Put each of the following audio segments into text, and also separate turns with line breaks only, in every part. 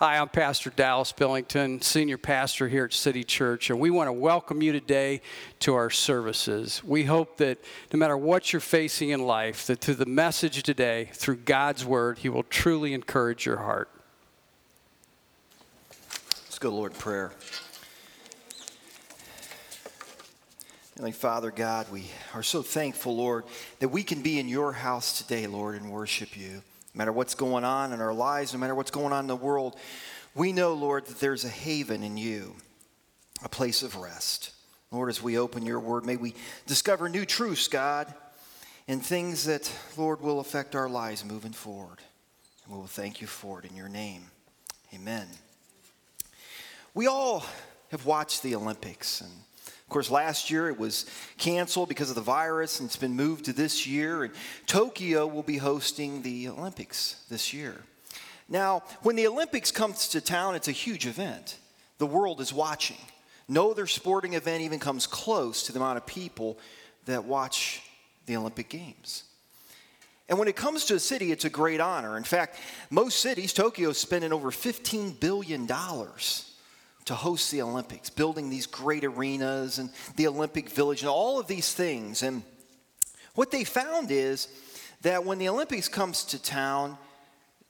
Hi, I'm Pastor Dallas Billington, Senior Pastor here at City Church, and we want to welcome you today to our services. We hope that no matter what you're facing in life, that through the message today, through God's Word, He will truly encourage your heart.
Let's go, to Lord, prayer. Heavenly Father, God, we are so thankful, Lord, that we can be in your house today, Lord, and worship you. No matter what's going on in our lives, no matter what's going on in the world, we know, Lord, that there's a haven in you, a place of rest. Lord, as we open your word, may we discover new truths, God, and things that, Lord, will affect our lives moving forward. And we will thank you for it in your name. Amen. We all have watched the Olympics and of course, last year it was canceled because of the virus, and it's been moved to this year. And Tokyo will be hosting the Olympics this year. Now, when the Olympics comes to town, it's a huge event. The world is watching. No other sporting event even comes close to the amount of people that watch the Olympic Games. And when it comes to a city, it's a great honor. In fact, most cities, Tokyo is spending over $15 billion to host the Olympics, building these great arenas and the Olympic Village and all of these things. And what they found is that when the Olympics comes to town,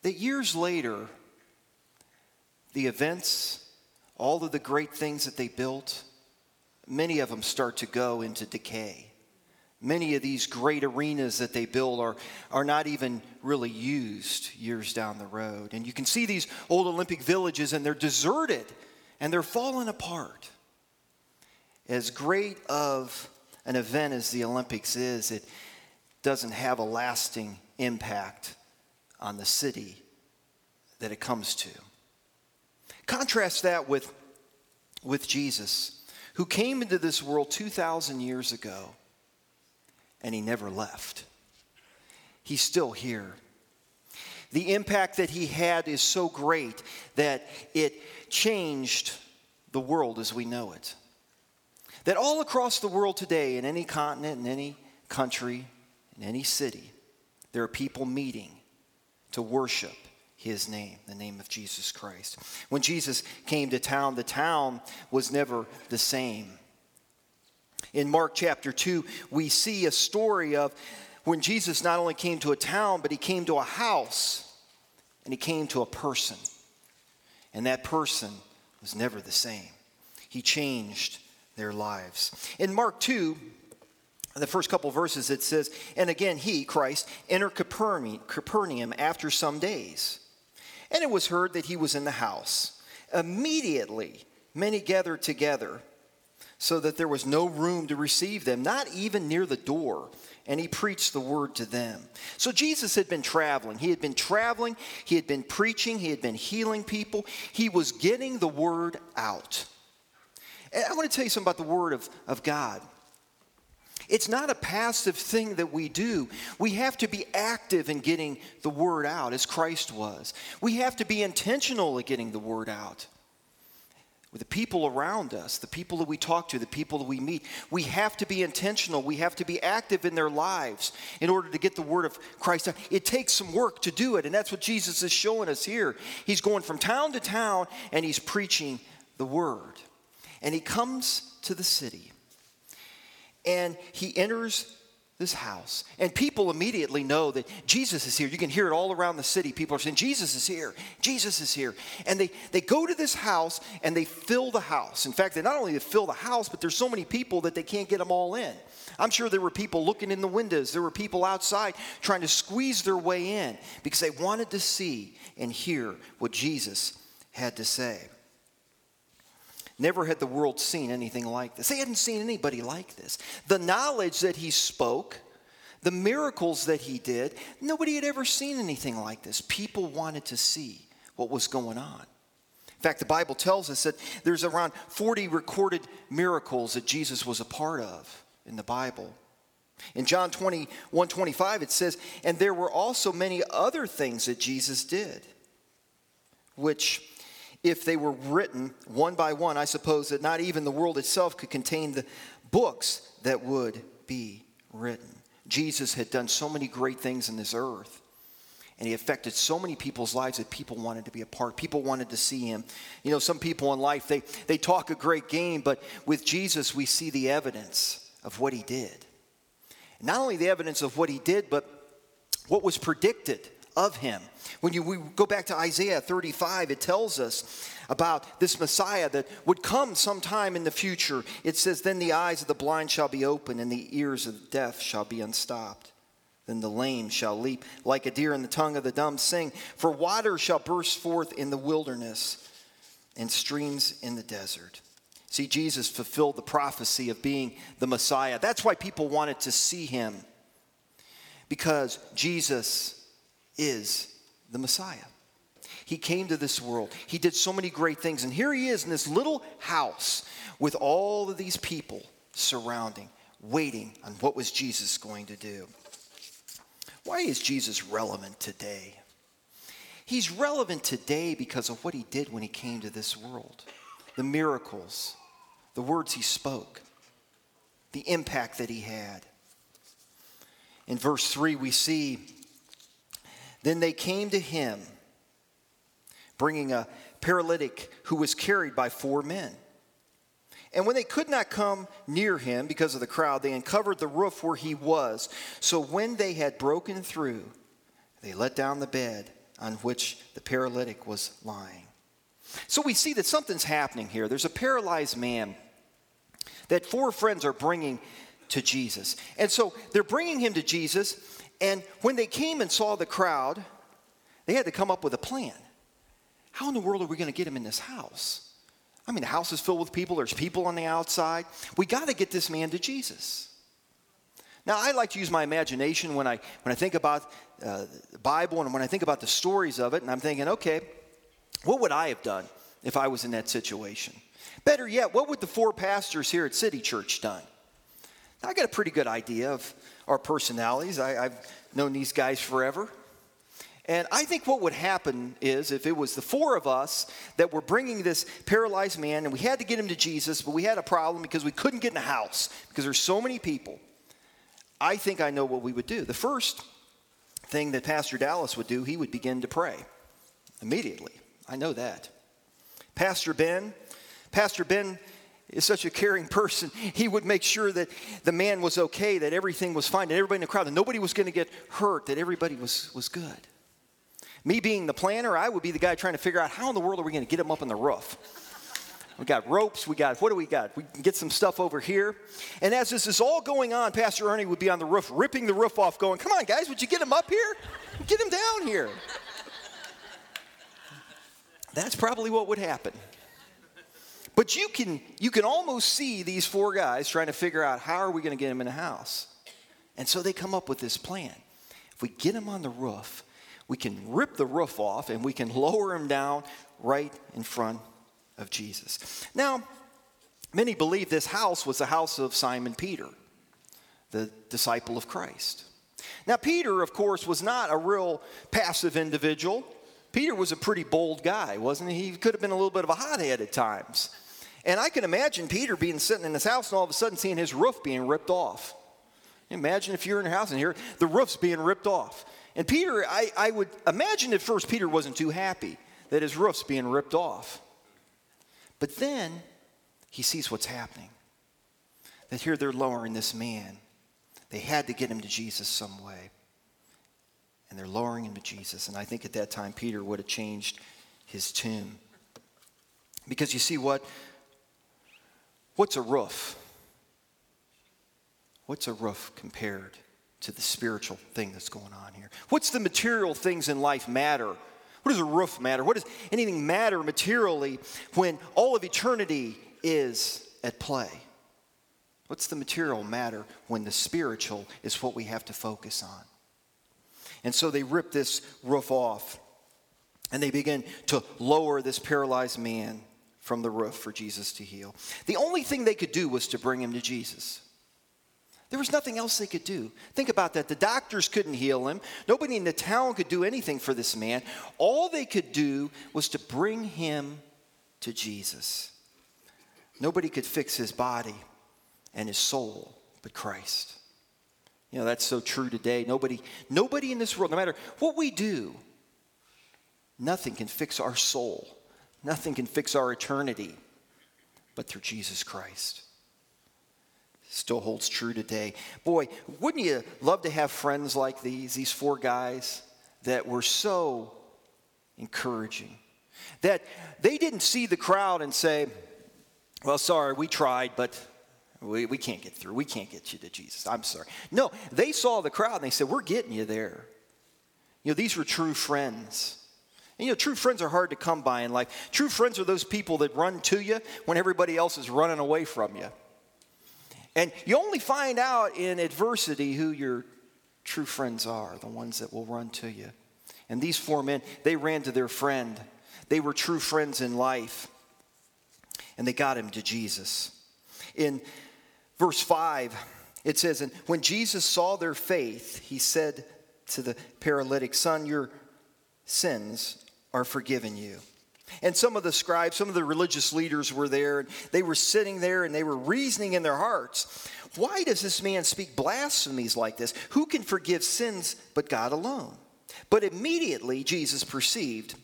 that years later, the events, all of the great things that they built, many of them start to go into decay. Many of these great arenas that they build are, are not even really used years down the road. And you can see these old Olympic villages, and they're deserted and they're falling apart. As great of an event as the Olympics is, it doesn't have a lasting impact on the city that it comes to. Contrast that with, with Jesus, who came into this world 2,000 years ago and he never left. He's still here. The impact that he had is so great that it changed the world as we know it. That all across the world today, in any continent, in any country, in any city, there are people meeting to worship his name, the name of Jesus Christ. When Jesus came to town, the town was never the same. In Mark chapter 2, we see a story of when Jesus not only came to a town, but he came to a house and he came to a person. And that person was never the same. He changed their lives. In Mark 2, the first couple verses, it says, And again, he, Christ, entered Capernaum after some days. And it was heard that he was in the house. Immediately, many gathered together so that there was no room to receive them, not even near the door and he preached the word to them. So Jesus had been traveling. He had been traveling, he had been preaching, he had been healing people, he was getting the word out. And I want to tell you something about the word of, of God. It's not a passive thing that we do. We have to be active in getting the word out as Christ was. We have to be intentional at getting the word out the people around us, the people that we talk to, the people that we meet. We have to be intentional. We have to be active in their lives in order to get the word of Christ out. It takes some work to do it, and that's what Jesus is showing us here. He's going from town to town and he's preaching the word. And he comes to the city and he enters this house. And people immediately know that Jesus is here. You can hear it all around the city. People are saying, Jesus is here. Jesus is here. And they, they go to this house and they fill the house. In fact, they not only fill the house, but there's so many people that they can't get them all in. I'm sure there were people looking in the windows. There were people outside trying to squeeze their way in because they wanted to see and hear what Jesus had to say. Never had the world seen anything like this. They hadn't seen anybody like this. The knowledge that he spoke, the miracles that he did, nobody had ever seen anything like this. People wanted to see what was going on. In fact, the Bible tells us that there's around 40 recorded miracles that Jesus was a part of in the Bible. In John 21 25, it says, And there were also many other things that Jesus did, which if they were written one by one, I suppose that not even the world itself could contain the books that would be written. Jesus had done so many great things in this earth. And he affected so many people's lives that people wanted to be a part. People wanted to see him. You know, some people in life, they, they talk a great game, but with Jesus, we see the evidence of what he did. Not only the evidence of what he did, but what was predicted of him. When you, we go back to Isaiah 35, it tells us about this Messiah that would come sometime in the future. It says, Then the eyes of the blind shall be opened, and the ears of the deaf shall be unstopped. Then the lame shall leap like a deer, and the tongue of the dumb sing. For water shall burst forth in the wilderness, and streams in the desert. See, Jesus fulfilled the prophecy of being the Messiah. That's why people wanted to see him, because Jesus is the Messiah. He came to this world. He did so many great things. And here he is in this little house with all of these people surrounding, waiting on what was Jesus going to do. Why is Jesus relevant today? He's relevant today because of what he did when he came to this world the miracles, the words he spoke, the impact that he had. In verse 3, we see then they came to him, bringing a paralytic who was carried by four men. And when they could not come near him because of the crowd, they uncovered the roof where he was. So when they had broken through, they let down the bed on which the paralytic was lying. So we see that something's happening here. There's a paralyzed man that four friends are bringing to Jesus. And so they're bringing him to Jesus, and when they came and saw the crowd, they had to come up with a plan. How in the world are we going to get him in this house? I mean, the house is filled with people, there's people on the outside. We got to get this man to Jesus. Now, I like to use my imagination when I, when I think about uh, the Bible and when I think about the stories of it, and I'm thinking, okay, what would I have done if I was in that situation? Better yet, what would the four pastors here at City Church done? I got a pretty good idea of our personalities. I, have known these guys forever. And I think what would happen is if it was the four of us that were bringing this paralyzed man and we had to get him to Jesus, but we had a problem because we couldn't get in the house because there's so many people. I think I know what we would do. The first thing that Pastor Dallas would do, he would begin to pray immediately. I know that. Pastor Ben, Pastor Ben is such a caring person, he would make sure that the man was okay, that everything was fine, that everybody in the crowd, that nobody was going to get hurt, that everybody was, was good. Me being the planner, I would be the guy trying to figure out how in the world are we going to get him up on the roof. We got ropes, we got, what do we got? We can get some stuff over here. And as this is all going on, Pastor Ernie would be on the roof, ripping the roof off, going, Come on, guys, would you get him up here? Get him down here. That's probably what would happen. But you can, you can almost see these four guys trying to figure out how are we going to get him in the house. And so they come up with this plan. If we get him on the roof, we can rip the roof off and we can lower him down right in front of Jesus. Now, many believe this house was the house of Simon Peter, the disciple of Christ. Now, Peter, of course, was not a real passive individual. Peter was a pretty bold guy, wasn't he? He could have been a little bit of a hothead at times. And I can imagine Peter being sitting in his house and all of a sudden seeing his roof being ripped off. Imagine if you're in your house and here the roof's being ripped off. And Peter, I, I would imagine at first Peter wasn't too happy that his roof's being ripped off. But then he sees what's happening. That here they're lowering this man. They had to get him to Jesus some way. And they're lowering him to Jesus. And I think at that time Peter would have changed his tune. Because you see what? What's a roof? What's a roof compared to the spiritual thing that's going on here? What's the material things in life matter? What does a roof matter? What does anything matter materially when all of eternity is at play? What's the material matter when the spiritual is what we have to focus on? And so they rip this roof off and they begin to lower this paralyzed man from the roof for Jesus to heal. The only thing they could do was to bring him to Jesus. There was nothing else they could do. Think about that. The doctors couldn't heal him. Nobody in the town could do anything for this man. All they could do was to bring him to Jesus. Nobody could fix his body and his soul but Christ. You know, that's so true today. Nobody, nobody in this world, no matter what we do, nothing can fix our soul. Nothing can fix our eternity but through Jesus Christ. Still holds true today. Boy, wouldn't you love to have friends like these, these four guys that were so encouraging? That they didn't see the crowd and say, Well, sorry, we tried, but we, we can't get through. We can't get you to Jesus. I'm sorry. No, they saw the crowd and they said, We're getting you there. You know, these were true friends. And you know, true friends are hard to come by in life. True friends are those people that run to you when everybody else is running away from you. And you only find out in adversity who your true friends are, the ones that will run to you. And these four men, they ran to their friend. They were true friends in life. And they got him to Jesus. In verse 5, it says, And when Jesus saw their faith, he said to the paralytic, Son, your sins are forgiven you. And some of the scribes, some of the religious leaders were there, and they were sitting there and they were reasoning in their hearts why does this man speak blasphemies like this? Who can forgive sins but God alone? But immediately Jesus perceived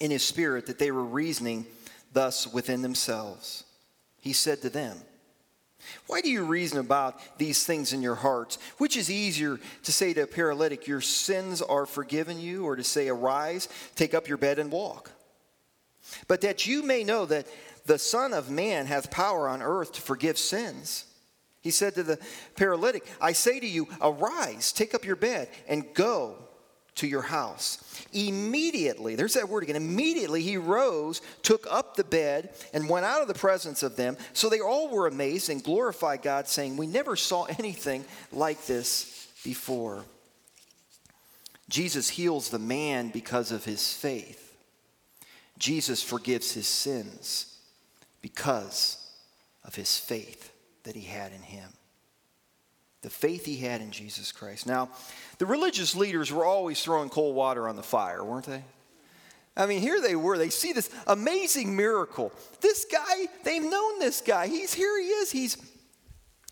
in his spirit that they were reasoning thus within themselves. He said to them, why do you reason about these things in your hearts? Which is easier to say to a paralytic, Your sins are forgiven you, or to say, Arise, take up your bed and walk? But that you may know that the Son of Man hath power on earth to forgive sins. He said to the paralytic, I say to you, Arise, take up your bed, and go to your house. Immediately, there's that word again. Immediately he rose, took up the bed, and went out of the presence of them. So they all were amazed and glorified God, saying, We never saw anything like this before. Jesus heals the man because of his faith. Jesus forgives his sins because of his faith that he had in him the faith he had in Jesus Christ. Now, the religious leaders were always throwing cold water on the fire, weren't they? I mean, here they were. They see this amazing miracle. This guy, they've known this guy. He's here he is. He's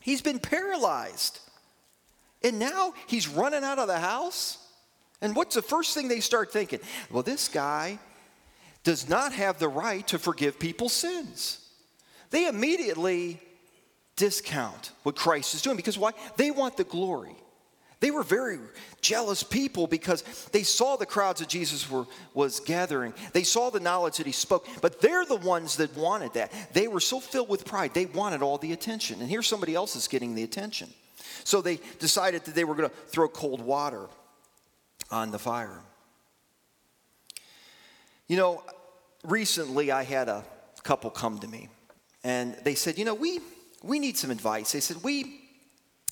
he's been paralyzed. And now he's running out of the house. And what's the first thing they start thinking? Well, this guy does not have the right to forgive people's sins. They immediately discount what Christ is doing because why? They want the glory. They were very jealous people because they saw the crowds that Jesus were, was gathering. They saw the knowledge that he spoke, but they're the ones that wanted that. They were so filled with pride, they wanted all the attention. And here somebody else is getting the attention. So they decided that they were going to throw cold water on the fire. You know, recently I had a couple come to me, and they said, You know, we we need some advice. They said, we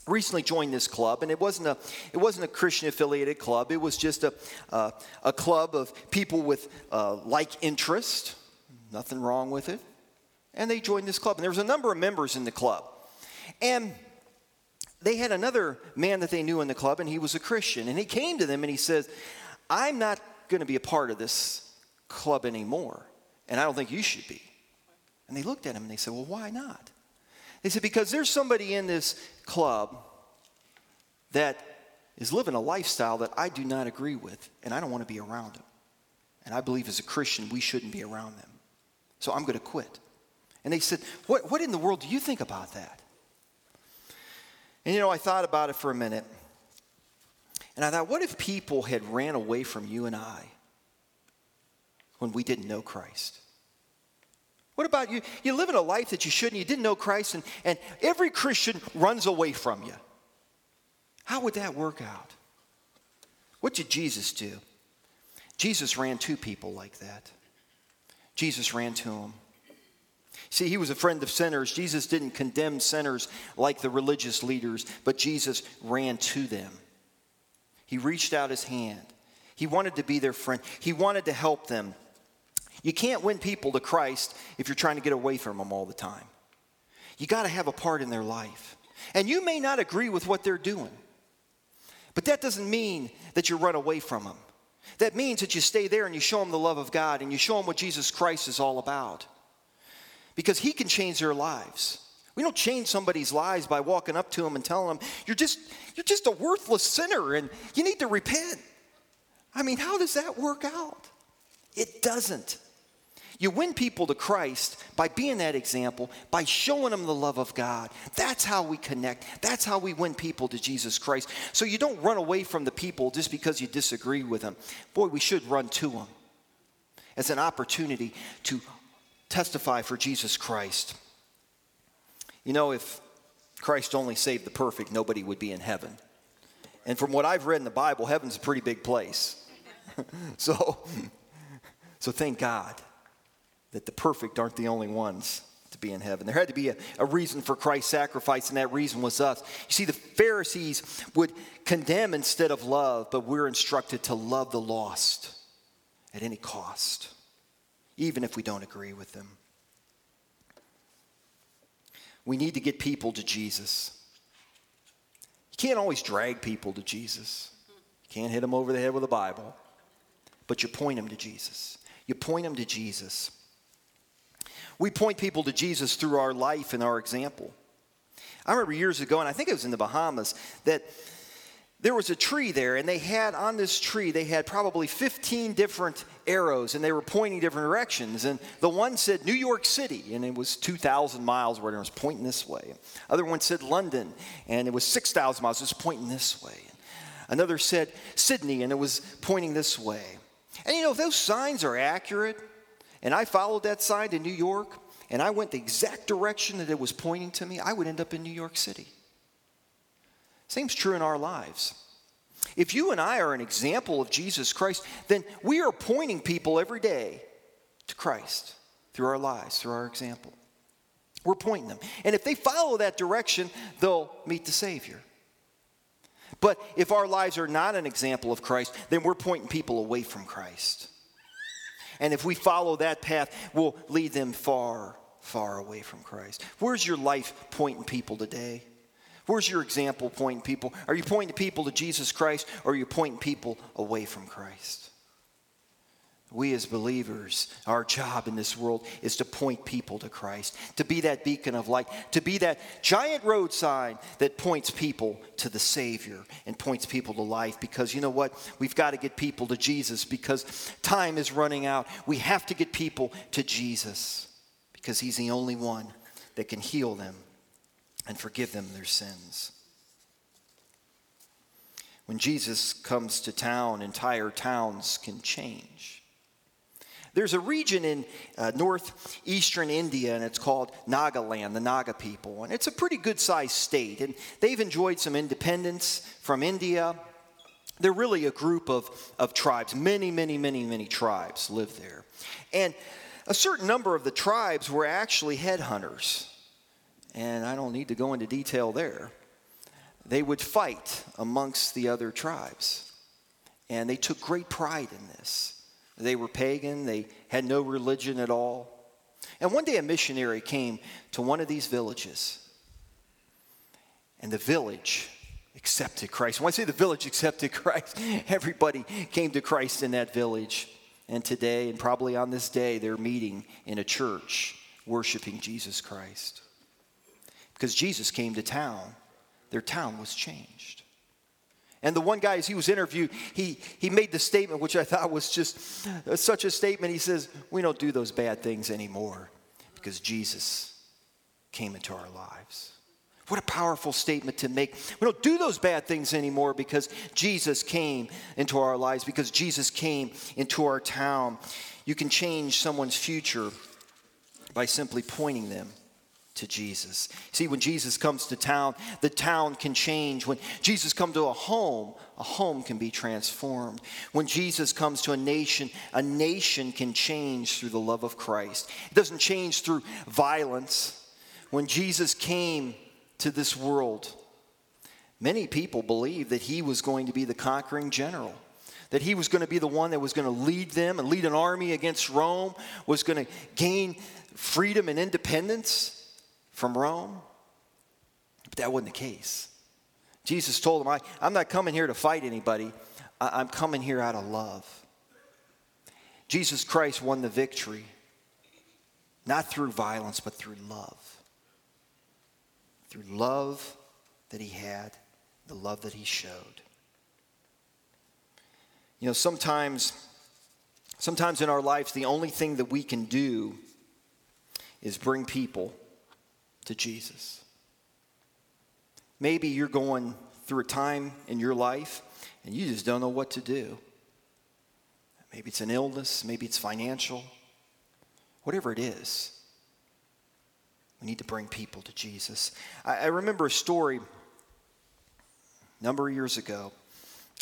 recently joined this club and it wasn't a it wasn't a christian affiliated club. It was just a, a club of people with uh, like interest. Nothing wrong with it. And they joined this club. And there was a number of members in the club. And they had another man that they knew in the club and he was a christian. And he came to them and he says i'm not going to be a part of this club anymore and i don't think you should be. And they looked at him and they said well why not they said, because there's somebody in this club that is living a lifestyle that I do not agree with, and I don't want to be around them. And I believe as a Christian, we shouldn't be around them. So I'm going to quit. And they said, what, what in the world do you think about that? And you know, I thought about it for a minute. And I thought, what if people had ran away from you and I when we didn't know Christ? What about you? You're living a life that you shouldn't, you didn't know Christ, and, and every Christian runs away from you. How would that work out? What did Jesus do? Jesus ran to people like that. Jesus ran to them. See, he was a friend of sinners. Jesus didn't condemn sinners like the religious leaders, but Jesus ran to them. He reached out his hand. He wanted to be their friend, he wanted to help them. You can't win people to Christ if you're trying to get away from them all the time. You got to have a part in their life. And you may not agree with what they're doing, but that doesn't mean that you run away from them. That means that you stay there and you show them the love of God and you show them what Jesus Christ is all about. Because He can change their lives. We don't change somebody's lives by walking up to them and telling them, you're just, you're just a worthless sinner and you need to repent. I mean, how does that work out? It doesn't. You win people to Christ by being that example, by showing them the love of God. That's how we connect. That's how we win people to Jesus Christ. So you don't run away from the people just because you disagree with them. Boy, we should run to them as an opportunity to testify for Jesus Christ. You know, if Christ only saved the perfect, nobody would be in heaven. And from what I've read in the Bible, heaven's a pretty big place. so, so thank God that the perfect aren't the only ones to be in heaven. There had to be a, a, reason for Christ's sacrifice, and that reason was us. You see, the Pharisees would condemn instead of love, but we're instructed to love the lost at any cost, even if we don't agree with them. We need to get people to Jesus. You can't always drag people to Jesus. You can't hit them over the head with a Bible, but you point them to Jesus. You point them to Jesus. We point people to Jesus through our life and our example. I remember years ago, and I think it was in the Bahamas, that there was a tree there, and they had on this tree, they had probably 15 different arrows, and they were pointing different directions. And the one said New York City, and it was 2,000 miles where it was pointing this way. Other one said London, and it was 6,000 miles, it was pointing this way. Another said Sydney, and it was pointing this way. And you know, if those signs are accurate, and I followed that sign to New York, and I went the exact direction that it was pointing to me, I would end up in New York City. Same's true in our lives. If you and I are an example of Jesus Christ, then we are pointing people every day to Christ through our lives, through our example. We're pointing them. And if they follow that direction, they'll meet the Savior. But if our lives are not an example of Christ, then we're pointing people away from Christ. And if we follow that path, we'll lead them far, far away from Christ. Where's your life pointing people today? Where's your example pointing people? Are you pointing people to Jesus Christ or are you pointing people away from Christ? We as believers, our job in this world is to point people to Christ, to be that beacon of light, to be that giant road sign that points people to the Savior and points people to life. Because you know what? We've got to get people to Jesus because time is running out. We have to get people to Jesus because He's the only one that can heal them and forgive them their sins. When Jesus comes to town, entire towns can change. There's a region in uh, northeastern India, and it's called Nagaland, the Naga people. And it's a pretty good sized state. And they've enjoyed some independence from India. They're really a group of, of tribes. Many, many, many, many tribes live there. And a certain number of the tribes were actually headhunters and I don't need to go into detail there. They would fight amongst the other tribes, and they took great pride in this. They were pagan, they had no religion at all. And one day a missionary came to one of these villages, and the village accepted Christ. When I say the village accepted Christ, everybody came to Christ in that village. And today, and probably on this day, they're meeting in a church worshiping Jesus Christ because Jesus came to town, their town was changed. And the one guy, as he was interviewed, he, he made the statement, which I thought was just uh, such a statement. He says, We don't do those bad things anymore because Jesus came into our lives. What a powerful statement to make. We don't do those bad things anymore because Jesus came into our lives, because Jesus came into our town. You can change someone's future by simply pointing them to Jesus. See, when Jesus comes to town, the town can change. When Jesus comes to a home, a home can be transformed. When Jesus comes to a nation, a nation can change through the love of Christ. It doesn't change through violence. When Jesus came to this world, many people believed that he was going to be the conquering general that he was going to be the one that was going to lead them and lead an army against Rome, was going to gain freedom and independence from Rome. But that wasn't the case. Jesus told them, I, am not coming here to fight anybody, I, I'm coming here out of love. Jesus Christ won the victory, not through violence, but through love. through love that he had, the love that he showed. You know, sometimes, sometimes in our lives, the only thing that we can do is bring people to Jesus. Maybe you're going through a time in your life and you just don't know what to do. Maybe it's an illness, maybe it's financial, whatever it is. We need to bring people to Jesus. I, I remember a story a number of years ago.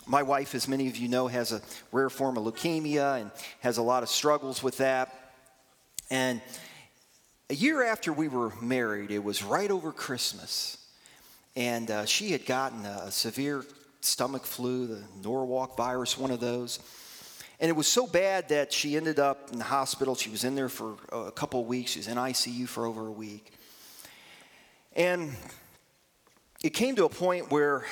My wife, as many of you know, has a rare form of leukemia and has a lot of struggles with that. And a year after we were married, it was right over Christmas, and uh, she had gotten a severe stomach flu, the Norwalk virus, one of those. And it was so bad that she ended up in the hospital. She was in there for a couple of weeks. She was in ICU for over a week. And it came to a point where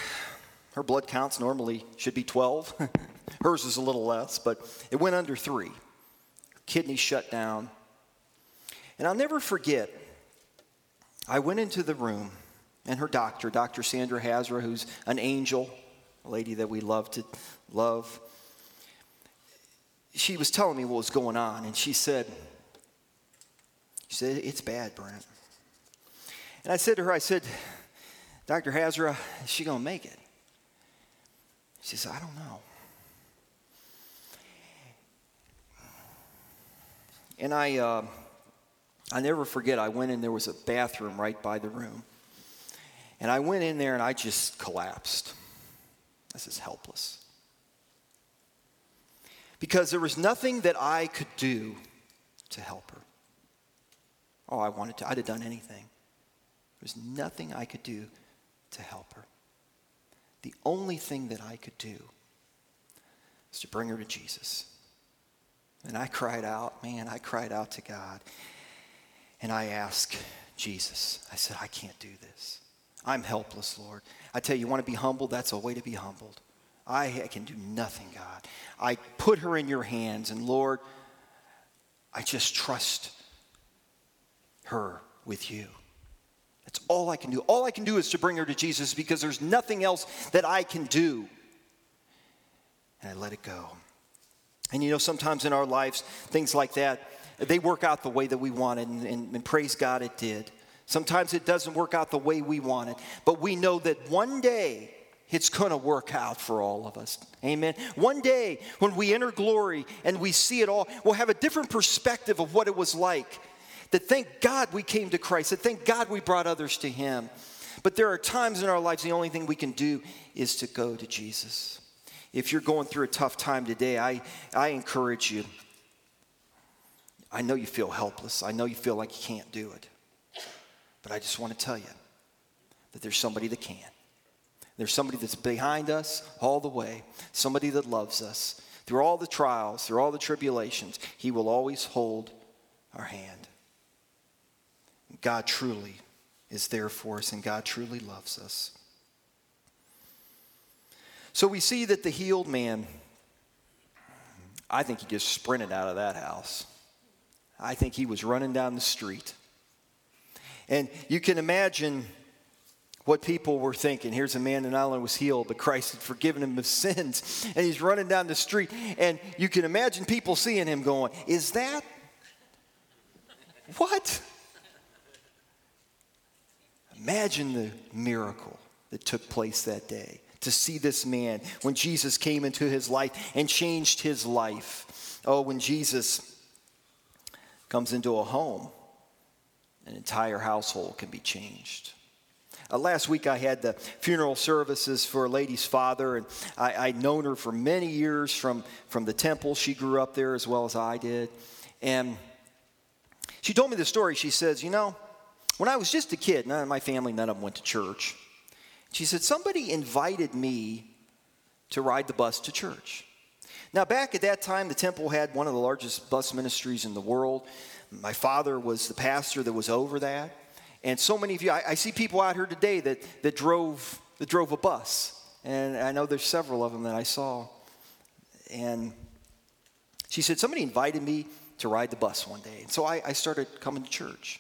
her blood counts normally should be 12. Hers is a little less, but it went under three. Her kidneys shut down. And I'll never forget, I went into the room, and her doctor, Dr. Sandra Hazra, who's an angel, a lady that we love to love, she was telling me what was going on, and she said, she said, it's bad, Brent. And I said to her, I said, Dr. Hazra, is she going to make it? She said, I don't know. And I, uh, I never forget, I went in, there was a bathroom right by the room. And I went in there and I just collapsed. This is helpless. Because there was nothing that I could do to help her. Oh, I wanted to, I'd have done anything. There was nothing I could do to help her. The only thing that I could do was to bring her to Jesus. And I cried out, man, I cried out to God. And I asked Jesus, I said, I can't do this. I'm helpless, Lord. I tell you, you want to be humbled? That's a way to be humbled. I can do nothing, God. I put her in your hands, and Lord, I just trust her with you. That's all I can do. All I can do is to bring her to Jesus because there's nothing else that I can do. And I let it go. And you know, sometimes in our lives, things like that, they work out the way that we wanted, and, and, and praise God it did. Sometimes it doesn't work out the way we want it, but we know that one day it's going to work out for all of us. Amen. One day when we enter glory and we see it all, we'll have a different perspective of what it was like. That thank God we came to Christ, that thank God we brought others to Him. But there are times in our lives the only thing we can do is to go to Jesus. If you're going through a tough time today, I, I encourage you I know you feel helpless. I know you feel like you can't do it. But I just want to tell you that there's somebody that can. There's somebody that's behind us all the way, somebody that loves us. Through all the trials, through all the tribulations, He will always hold our hand. God truly is there for us, and God truly loves us. So we see that the healed man, I think he just sprinted out of that house. I think he was running down the street. And you can imagine what people were thinking. Here's a man that not only was healed, but Christ had forgiven him of sins. And he's running down the street. And you can imagine people seeing him going, Is that? What? Imagine the miracle that took place that day to see this man when Jesus came into his life and changed his life. Oh, when Jesus comes into a home, an entire household can be changed. Uh, last week I had the funeral services for a lady's father, and I, I'd known her for many years from, from the temple. She grew up there as well as I did. And she told me the story. She says, You know, when I was just a kid, none of my family, none of them went to church. She said, Somebody invited me to ride the bus to church. Now, back at that time, the temple had one of the largest bus ministries in the world. My father was the pastor that was over that. And so many of you, I, I see people out here today that, that, drove, that drove a bus. And I know there's several of them that I saw. And she said, Somebody invited me to ride the bus one day. And so I, I started coming to church.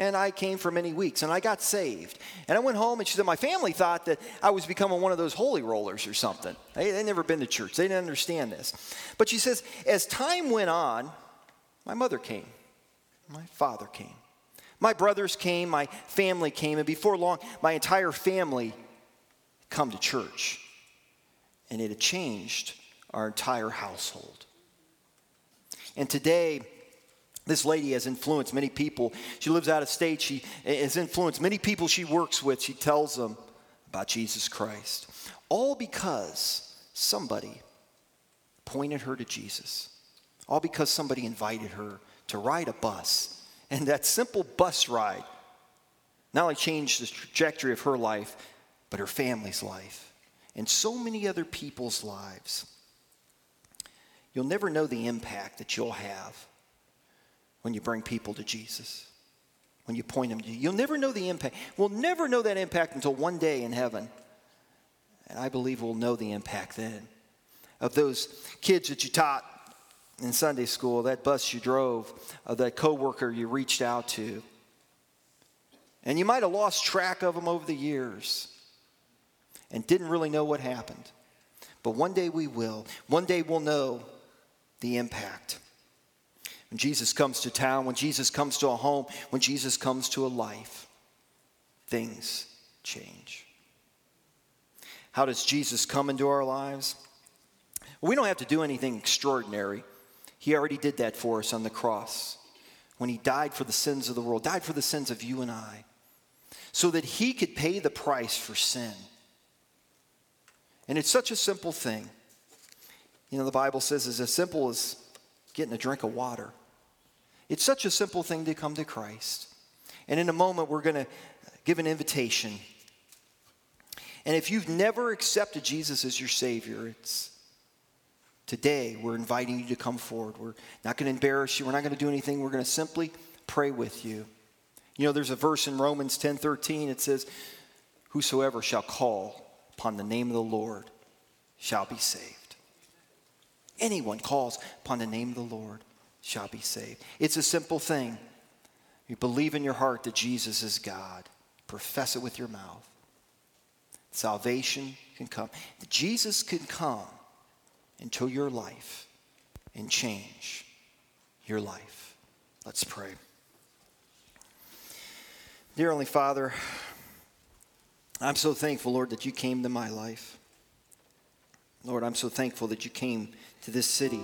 And I came for many weeks and I got saved. And I went home and she said, My family thought that I was becoming one of those holy rollers or something. They, would never been to church, they didn't understand this. But she says, As time went on, my mother came, my father came, my brothers came, my family came, and before long, my entire family come to church. And it had changed our entire household. And today, this lady has influenced many people. She lives out of state. She has influenced many people she works with. She tells them about Jesus Christ. All because somebody pointed her to Jesus. All because somebody invited her to ride a bus. And that simple bus ride not only changed the trajectory of her life, but her family's life and so many other people's lives. You'll never know the impact that you'll have when you bring people to Jesus, when you point them to you. You'll never know the impact. We'll never know that impact until one day in heaven. And I believe we'll know the impact then of those kids that you taught in Sunday school, that bus you drove, of that coworker you reached out to. And you might have lost track of them over the years and didn't really know what happened. But one day we will. One day we'll know the impact. When Jesus comes to town, when Jesus comes to a home, when Jesus comes to a life, things change. How does Jesus come into our lives? We don't have to do anything extraordinary. He already did that for us on the cross when he died for the sins of the world, died for the sins of you and I, so that he could pay the price for sin. And it's such a simple thing. You know, the Bible says it's as simple as getting a drink of water. It's such a simple thing to come to Christ. And in a moment, we're going to give an invitation. And if you've never accepted Jesus as your Savior, it's today we're inviting you to come forward. We're not going to embarrass you. We're not going to do anything. We're going to simply pray with you. You know, there's a verse in Romans 10 13. It says, Whosoever shall call upon the name of the Lord shall be saved anyone calls upon the name of the Lord shall be saved. It's a simple thing. You believe in your heart that Jesus is God, profess it with your mouth. Salvation can come. Jesus can come into your life and change your life. Let's pray. Dear Only Father, I'm so thankful, Lord, that you came to my life. Lord, I'm so thankful that you came to this city,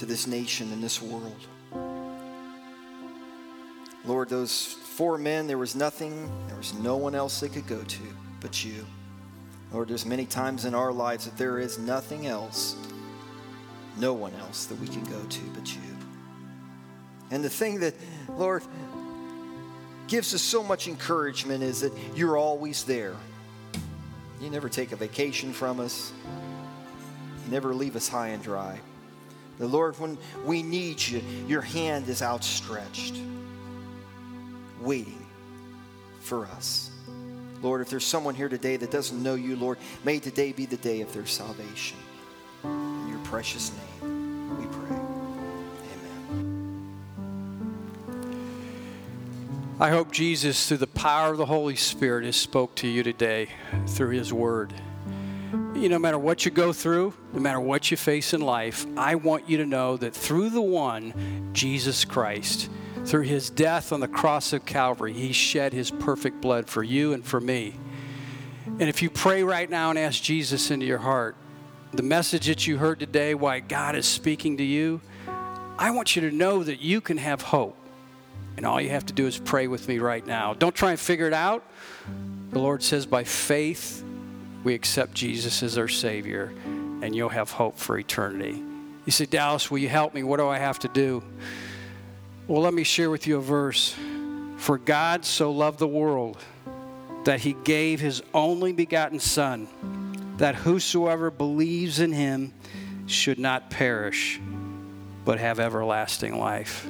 to this nation, and this world. Lord, those four men, there was nothing, there was no one else they could go to but you. Lord, there's many times in our lives that there is nothing else, no one else that we can go to but you. And the thing that, Lord, gives us so much encouragement is that you're always there. You never take a vacation from us. You never leave us high and dry. The Lord, when we need you, your hand is outstretched, waiting for us. Lord, if there's someone here today that doesn't know you, Lord, may today be the day of their salvation. In your precious name, we pray. Amen.
I hope Jesus, through the power of the Holy Spirit, has spoke to you today through his word. You no matter what you go through, no matter what you face in life, I want you to know that through the one, Jesus Christ, through his death on the cross of Calvary, he shed his perfect blood for you and for me. And if you pray right now and ask Jesus into your heart, the message that you heard today, why God is speaking to you, I want you to know that you can have hope. And all you have to do is pray with me right now. Don't try and figure it out. The Lord says, by faith, we accept Jesus as our Savior, and you'll have hope for eternity. You say, Dallas, will you help me? What do I have to do? Well, let me share with you a verse. For God so loved the world that he gave his only begotten Son, that whosoever believes in him should not perish, but have everlasting life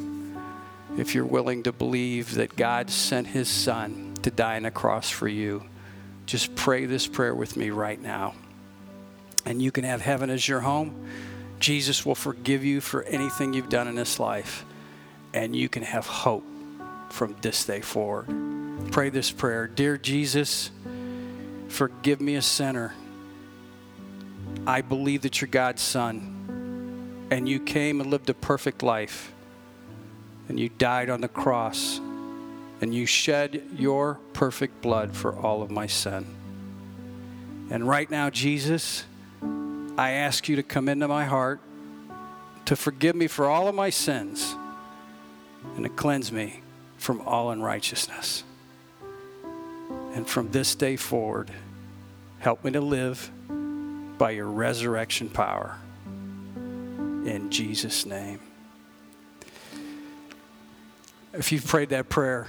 if you're willing to believe that God sent his son to die on a cross for you, just pray this prayer with me right now. And you can have heaven as your home. Jesus will forgive you for anything you've done in this life. and you can have hope from this day forward. Pray this prayer Dear Jesus, forgive me a sinner. I believe that you're God's son, and you came and lived a perfect life, and you died on the cross, and you shed your perfect blood for all of my sin. And right now, Jesus, I ask you to come into my heart, to forgive me for all of my sins, and to cleanse me from all unrighteousness. And from this day forward, help me to live by your resurrection power. In Jesus' name. If you've prayed that prayer,